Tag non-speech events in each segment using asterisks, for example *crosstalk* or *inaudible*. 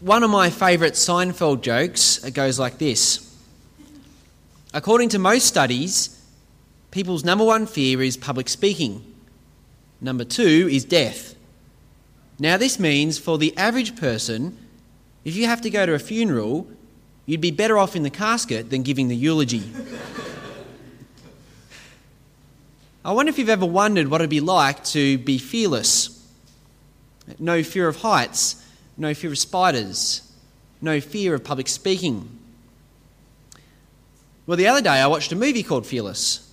One of my favourite Seinfeld jokes goes like this According to most studies, people's number one fear is public speaking, number two is death. Now, this means for the average person, if you have to go to a funeral, you'd be better off in the casket than giving the eulogy. *laughs* I wonder if you've ever wondered what it'd be like to be fearless. No fear of heights, no fear of spiders, no fear of public speaking. Well, the other day I watched a movie called Fearless.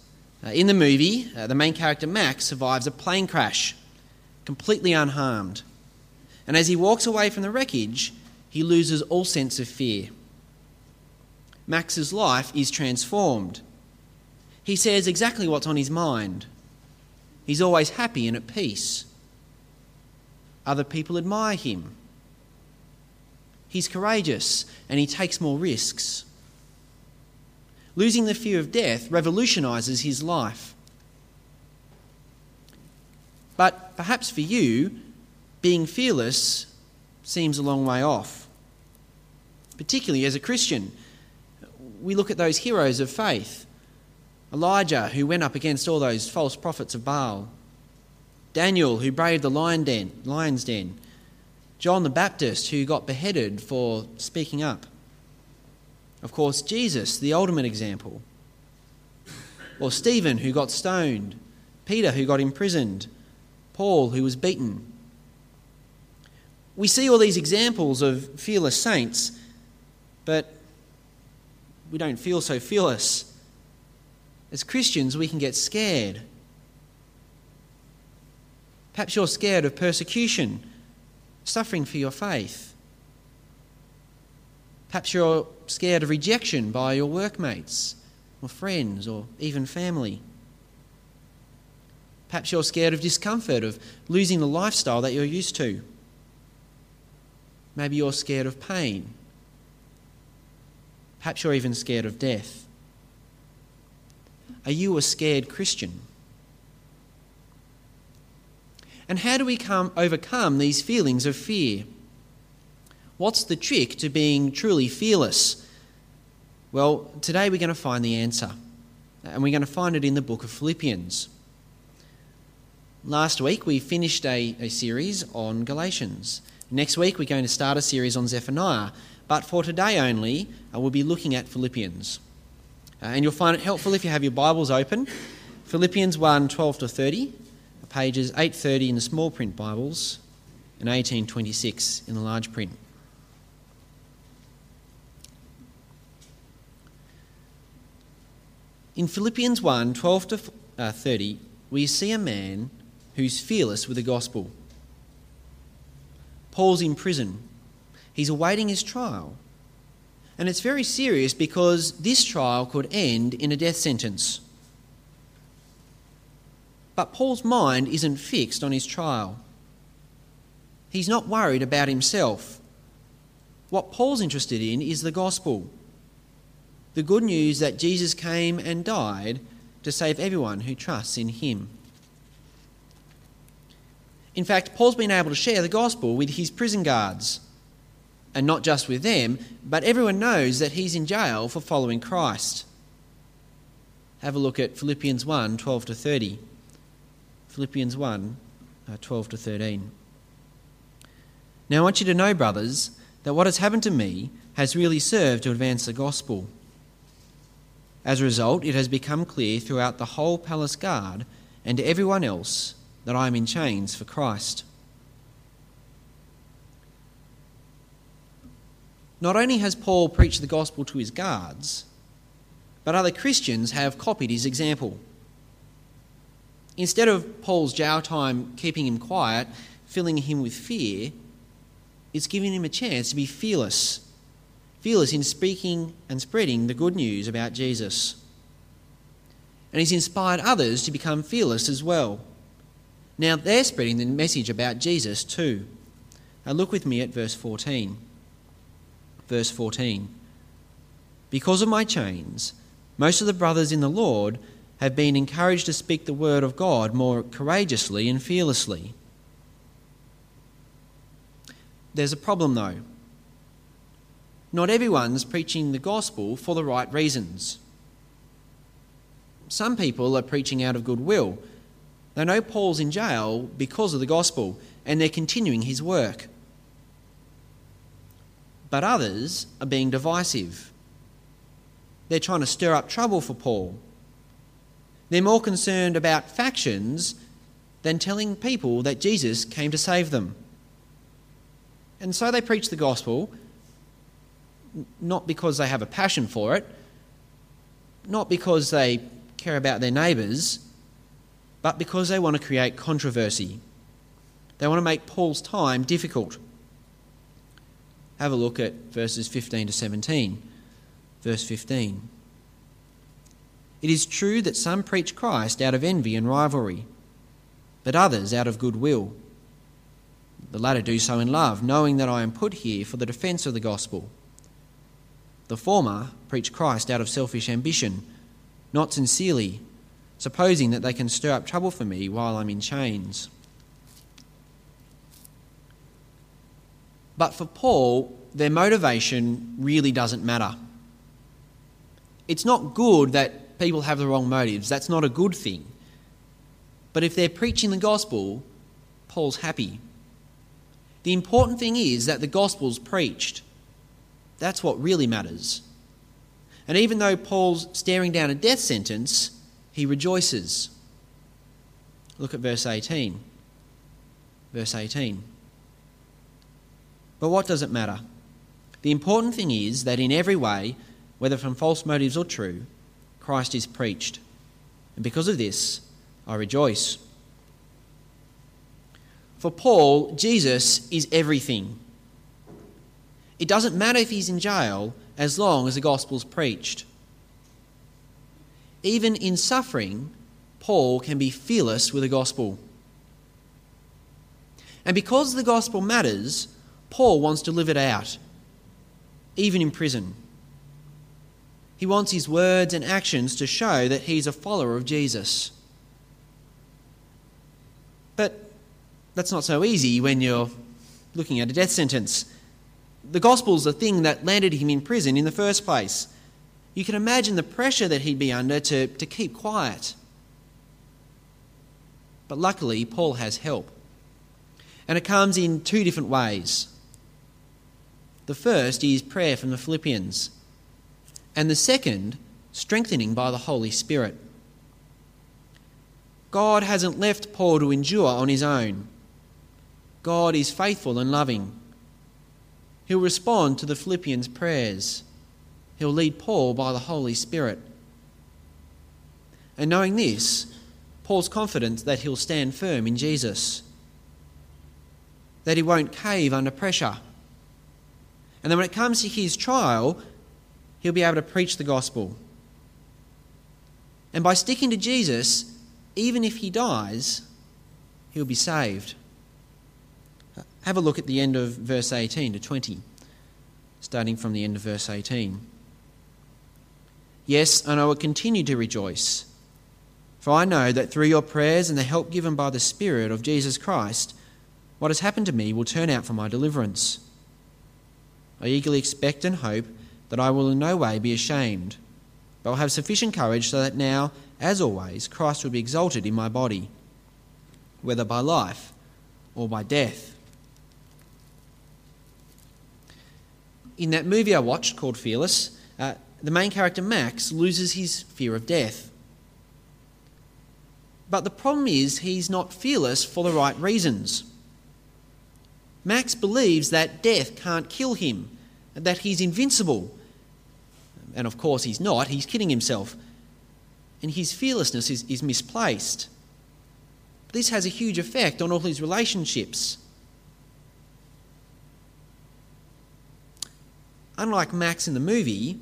Uh, in the movie, uh, the main character Max survives a plane crash, completely unharmed. And as he walks away from the wreckage, he loses all sense of fear. Max's life is transformed. He says exactly what's on his mind. He's always happy and at peace. Other people admire him. He's courageous and he takes more risks. Losing the fear of death revolutionises his life. But perhaps for you, being fearless seems a long way off, particularly as a Christian. We look at those heroes of faith Elijah, who went up against all those false prophets of Baal. Daniel, who braved the lion den, lion's den. John the Baptist, who got beheaded for speaking up. Of course, Jesus, the ultimate example. Or Stephen, who got stoned. Peter, who got imprisoned. Paul, who was beaten. We see all these examples of fearless saints, but we don't feel so fearless as Christians, we can get scared. Perhaps you're scared of persecution, suffering for your faith. Perhaps you're scared of rejection by your workmates or friends or even family. Perhaps you're scared of discomfort, of losing the lifestyle that you're used to. Maybe you're scared of pain. Perhaps you're even scared of death. Are you a scared Christian? And how do we come, overcome these feelings of fear? What's the trick to being truly fearless? Well, today we're going to find the answer, and we're going to find it in the book of Philippians. Last week we finished a, a series on Galatians. Next week we're going to start a series on Zephaniah, but for today only, uh, we'll be looking at Philippians. Uh, and you'll find it helpful if you have your Bibles open. Philippians 1 12 to 30, pages 830 in the small print Bibles and 1826 in the large print. In Philippians 1 12 to uh, 30, we see a man who's fearless with the gospel. Paul's in prison, he's awaiting his trial. And it's very serious because this trial could end in a death sentence. But Paul's mind isn't fixed on his trial. He's not worried about himself. What Paul's interested in is the gospel the good news that Jesus came and died to save everyone who trusts in him. In fact, Paul's been able to share the gospel with his prison guards and not just with them, but everyone knows that he's in jail for following Christ. Have a look at Philippians 1 12 to 30. Philippians 1 uh, 12 to 13. Now, I want you to know, brothers, that what has happened to me has really served to advance the gospel. As a result, it has become clear throughout the whole palace guard and to everyone else that I am in chains for Christ. Not only has Paul preached the gospel to his guards, but other Christians have copied his example. Instead of Paul's jail time keeping him quiet, filling him with fear, it's giving him a chance to be fearless. Fearless in speaking and spreading the good news about Jesus. And he's inspired others to become fearless as well. Now they're spreading the message about Jesus too. Now look with me at verse 14 verse 14. Because of my chains, most of the brothers in the Lord have been encouraged to speak the word of God more courageously and fearlessly. There's a problem though. not everyone's preaching the gospel for the right reasons. Some people are preaching out of goodwill. They know Paul's in jail because of the gospel and they're continuing his work. But others are being divisive. They're trying to stir up trouble for Paul. They're more concerned about factions than telling people that Jesus came to save them. And so they preach the gospel, not because they have a passion for it, not because they care about their neighbours, but because they want to create controversy. They want to make Paul's time difficult. Have a look at verses 15 to 17. Verse 15. It is true that some preach Christ out of envy and rivalry, but others out of goodwill. The latter do so in love, knowing that I am put here for the defence of the gospel. The former preach Christ out of selfish ambition, not sincerely, supposing that they can stir up trouble for me while I'm in chains. But for Paul, their motivation really doesn't matter. It's not good that people have the wrong motives, that's not a good thing. But if they're preaching the gospel, Paul's happy. The important thing is that the gospel's preached. That's what really matters. And even though Paul's staring down a death sentence, he rejoices. Look at verse 18. Verse 18. But what does it matter? The important thing is that in every way, whether from false motives or true, Christ is preached. And because of this, I rejoice. For Paul, Jesus is everything. It doesn't matter if he's in jail as long as the gospel's preached. Even in suffering, Paul can be fearless with the gospel. And because the gospel matters, Paul wants to live it out, even in prison. He wants his words and actions to show that he's a follower of Jesus. But that's not so easy when you're looking at a death sentence. The gospel's the thing that landed him in prison in the first place. You can imagine the pressure that he'd be under to, to keep quiet. But luckily, Paul has help. And it comes in two different ways. The first is prayer from the Philippians, and the second, strengthening by the Holy Spirit. God hasn't left Paul to endure on his own. God is faithful and loving. He'll respond to the Philippians' prayers. He'll lead Paul by the Holy Spirit. And knowing this, Paul's confident that he'll stand firm in Jesus, that he won't cave under pressure and then when it comes to his trial, he'll be able to preach the gospel. And by sticking to Jesus, even if he dies, he'll be saved. Have a look at the end of verse 18 to 20, starting from the end of verse 18. Yes, and I will continue to rejoice, for I know that through your prayers and the help given by the Spirit of Jesus Christ, what has happened to me will turn out for my deliverance. I eagerly expect and hope that I will in no way be ashamed, but will have sufficient courage so that now, as always, Christ will be exalted in my body, whether by life or by death. In that movie I watched called Fearless, uh, the main character Max loses his fear of death. But the problem is he's not fearless for the right reasons. Max believes that death can't kill him, that he's invincible. And of course, he's not, he's kidding himself. And his fearlessness is, is misplaced. This has a huge effect on all his relationships. Unlike Max in the movie,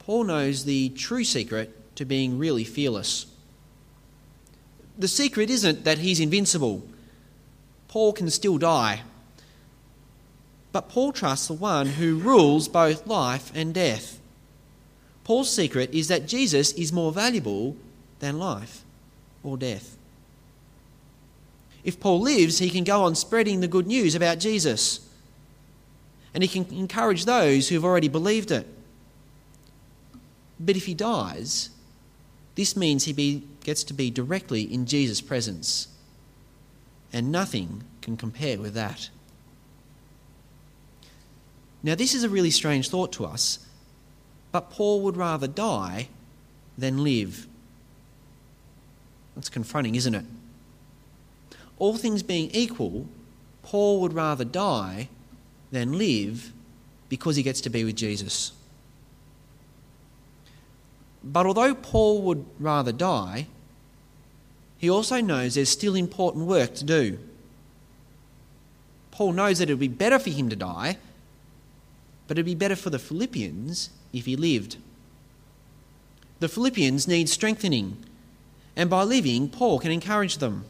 Paul knows the true secret to being really fearless. The secret isn't that he's invincible Paul can still die. But Paul trusts the one who rules both life and death. Paul's secret is that Jesus is more valuable than life or death. If Paul lives, he can go on spreading the good news about Jesus. and he can encourage those who have already believed it. But if he dies, this means he be, gets to be directly in Jesus' presence. And nothing can compare with that. Now, this is a really strange thought to us, but Paul would rather die than live. That's confronting, isn't it? All things being equal, Paul would rather die than live because he gets to be with Jesus. But although Paul would rather die, he also knows there's still important work to do. Paul knows that it would be better for him to die, but it'd be better for the Philippians if he lived. The Philippians need strengthening, and by living, Paul can encourage them.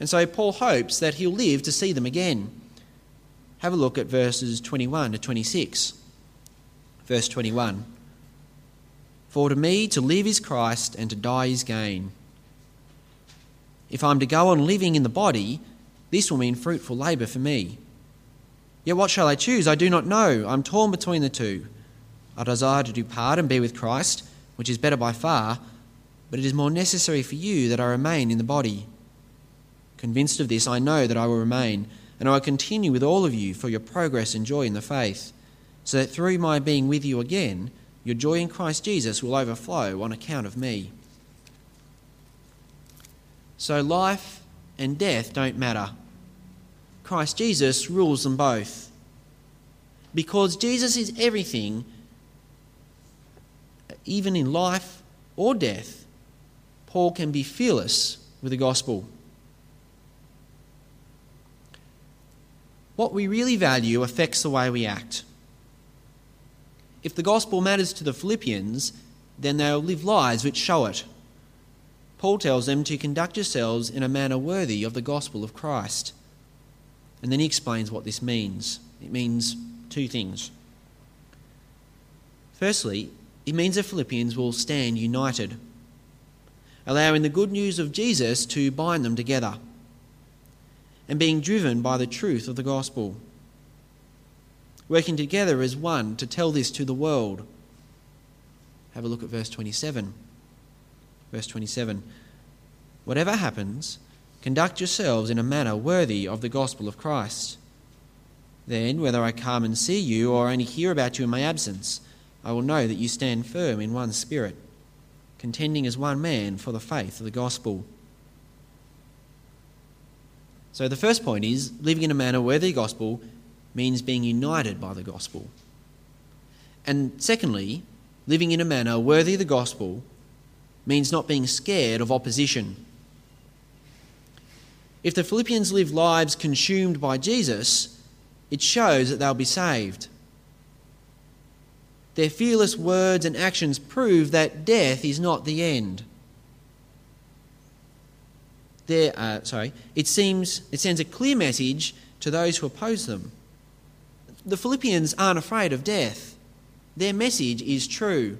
And so Paul hopes that he'll live to see them again. Have a look at verses 21 to 26. Verse 21 For to me to live is Christ, and to die is gain. If I'm to go on living in the body, this will mean fruitful labour for me. Yet what shall I choose? I do not know. I'm torn between the two. I desire to depart and be with Christ, which is better by far, but it is more necessary for you that I remain in the body. Convinced of this, I know that I will remain, and I will continue with all of you for your progress and joy in the faith, so that through my being with you again, your joy in Christ Jesus will overflow on account of me. So life and death don't matter. Christ Jesus rules them both. Because Jesus is everything, even in life or death, Paul can be fearless with the gospel. What we really value affects the way we act. If the gospel matters to the Philippians, then they'll live lives which show it. Paul tells them to conduct yourselves in a manner worthy of the gospel of Christ. And then he explains what this means. It means two things. Firstly, it means the Philippians will stand united, allowing the good news of Jesus to bind them together and being driven by the truth of the gospel. Working together as one to tell this to the world. Have a look at verse 27. Verse 27 Whatever happens, conduct yourselves in a manner worthy of the gospel of Christ. Then, whether I come and see you or only hear about you in my absence, I will know that you stand firm in one spirit, contending as one man for the faith of the gospel. So the first point is living in a manner worthy of the gospel means being united by the gospel. And secondly, living in a manner worthy of the gospel means not being scared of opposition. If the Philippians live lives consumed by Jesus, it shows that they'll be saved. Their fearless words and actions prove that death is not the end there, uh, sorry, it seems it sends a clear message to those who oppose them. The Philippians aren't afraid of death. Their message is true.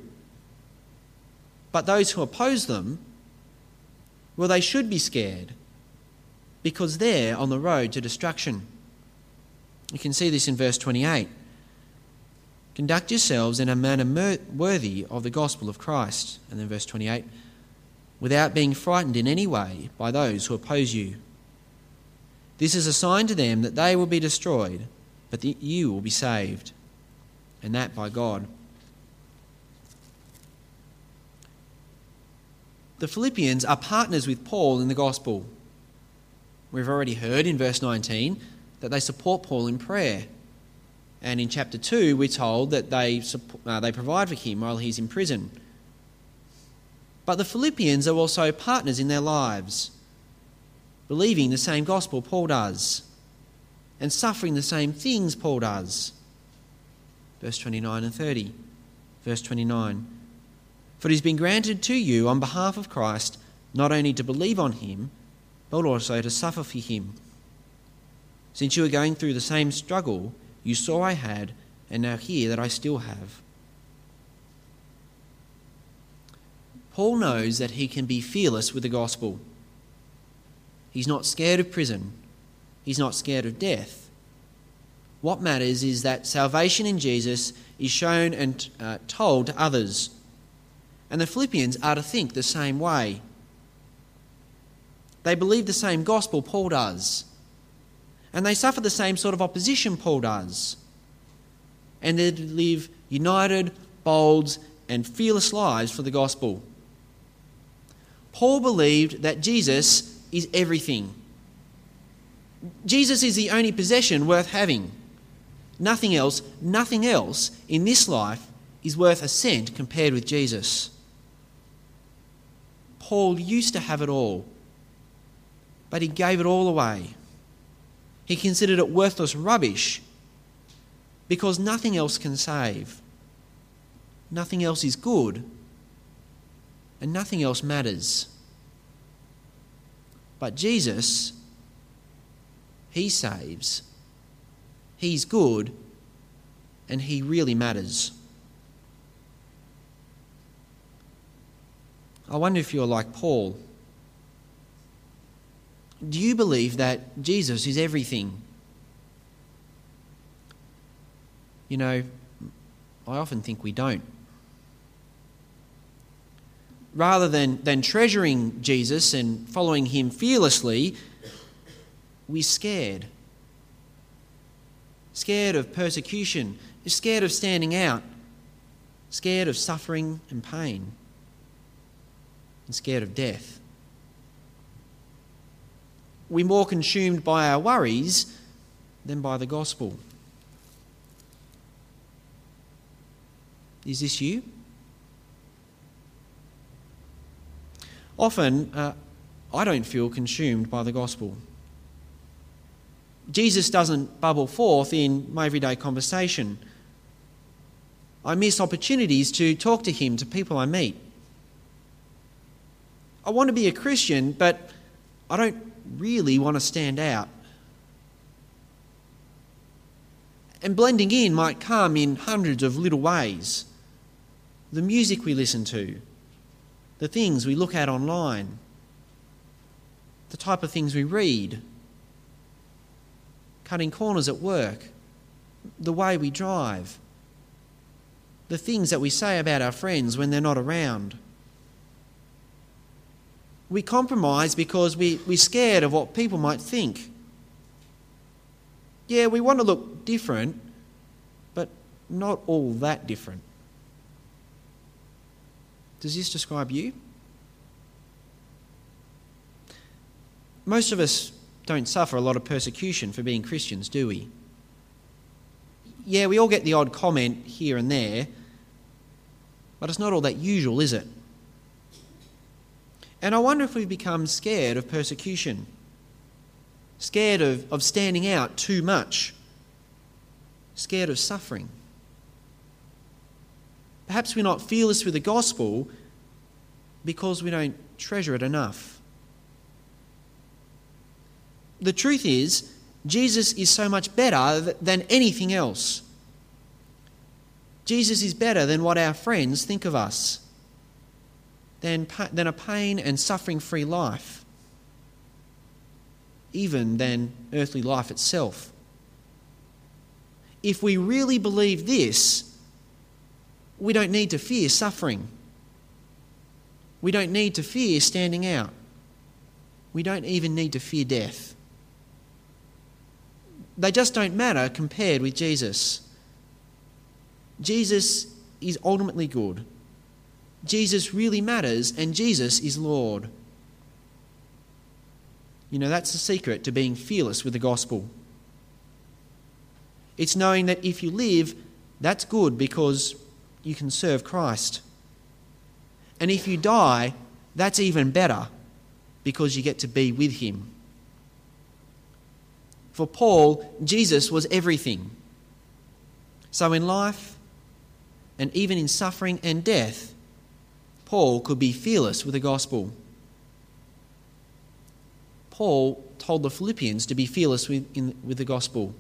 But those who oppose them, well, they should be scared because they're on the road to destruction. You can see this in verse 28. Conduct yourselves in a manner worthy of the gospel of Christ. And then verse 28 without being frightened in any way by those who oppose you. This is a sign to them that they will be destroyed, but that you will be saved, and that by God. The Philippians are partners with Paul in the gospel. We've already heard in verse 19 that they support Paul in prayer. And in chapter 2, we're told that they, uh, they provide for him while he's in prison. But the Philippians are also partners in their lives, believing the same gospel Paul does, and suffering the same things Paul does. Verse 29 and 30. Verse 29 For it has been granted to you on behalf of Christ not only to believe on him, but also to suffer for him. Since you are going through the same struggle you saw I had, and now hear that I still have. Paul knows that he can be fearless with the gospel. He's not scared of prison, he's not scared of death. What matters is that salvation in Jesus is shown and uh, told to others. And the Philippians are to think the same way. They believe the same gospel Paul does. And they suffer the same sort of opposition Paul does. And they live united, bold, and fearless lives for the gospel. Paul believed that Jesus is everything. Jesus is the only possession worth having. Nothing else, nothing else in this life is worth a cent compared with Jesus. Paul used to have it all, but he gave it all away. He considered it worthless rubbish because nothing else can save. Nothing else is good, and nothing else matters. But Jesus, He saves. He's good, and He really matters. I wonder if you're like Paul. Do you believe that Jesus is everything? You know, I often think we don't. Rather than, than treasuring Jesus and following him fearlessly, we're scared. Scared of persecution, scared of standing out, scared of suffering and pain, and scared of death. We're more consumed by our worries than by the gospel. Is this you? Often, uh, I don't feel consumed by the gospel. Jesus doesn't bubble forth in my everyday conversation. I miss opportunities to talk to him to people I meet. I want to be a Christian, but I don't really want to stand out. And blending in might come in hundreds of little ways the music we listen to, the things we look at online, the type of things we read, cutting corners at work, the way we drive, the things that we say about our friends when they're not around. We compromise because we, we're scared of what people might think. Yeah, we want to look different, but not all that different. Does this describe you? Most of us don't suffer a lot of persecution for being Christians, do we? Yeah, we all get the odd comment here and there, but it's not all that usual, is it? And I wonder if we've become scared of persecution, scared of, of standing out too much, scared of suffering. Perhaps we're not fearless with the gospel because we don't treasure it enough. The truth is, Jesus is so much better than anything else. Jesus is better than what our friends think of us, than, than a pain and suffering free life, even than earthly life itself. If we really believe this, we don't need to fear suffering. We don't need to fear standing out. We don't even need to fear death. They just don't matter compared with Jesus. Jesus is ultimately good. Jesus really matters, and Jesus is Lord. You know, that's the secret to being fearless with the gospel. It's knowing that if you live, that's good because you can serve Christ. And if you die, that's even better because you get to be with Him. For Paul, Jesus was everything. So in life, and even in suffering and death, Paul could be fearless with the gospel. Paul told the Philippians to be fearless with, in, with the gospel,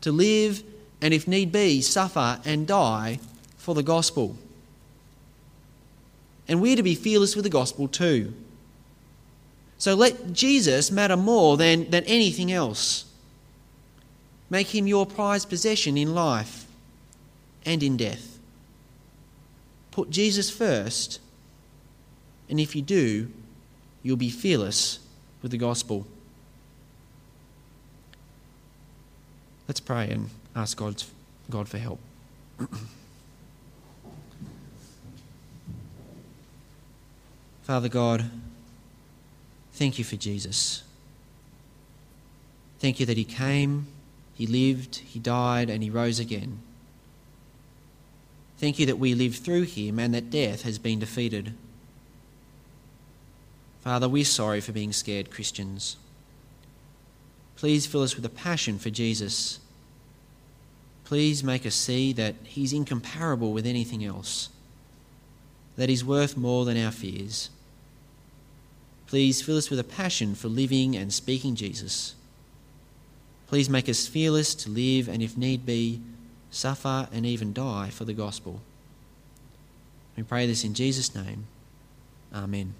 to live and, if need be, suffer and die for the gospel. And we're to be fearless with the gospel too. So let Jesus matter more than, than anything else. Make him your prized possession in life and in death. Put Jesus first, and if you do, you'll be fearless with the gospel. Let's pray and ask God's, God for help. *clears throat* Father God, thank you for Jesus. Thank you that he came, he lived, he died, and he rose again. Thank you that we live through him and that death has been defeated. Father, we're sorry for being scared Christians. Please fill us with a passion for Jesus. Please make us see that he's incomparable with anything else, that he's worth more than our fears. Please fill us with a passion for living and speaking Jesus. Please make us fearless to live and, if need be, suffer and even die for the gospel. We pray this in Jesus' name. Amen.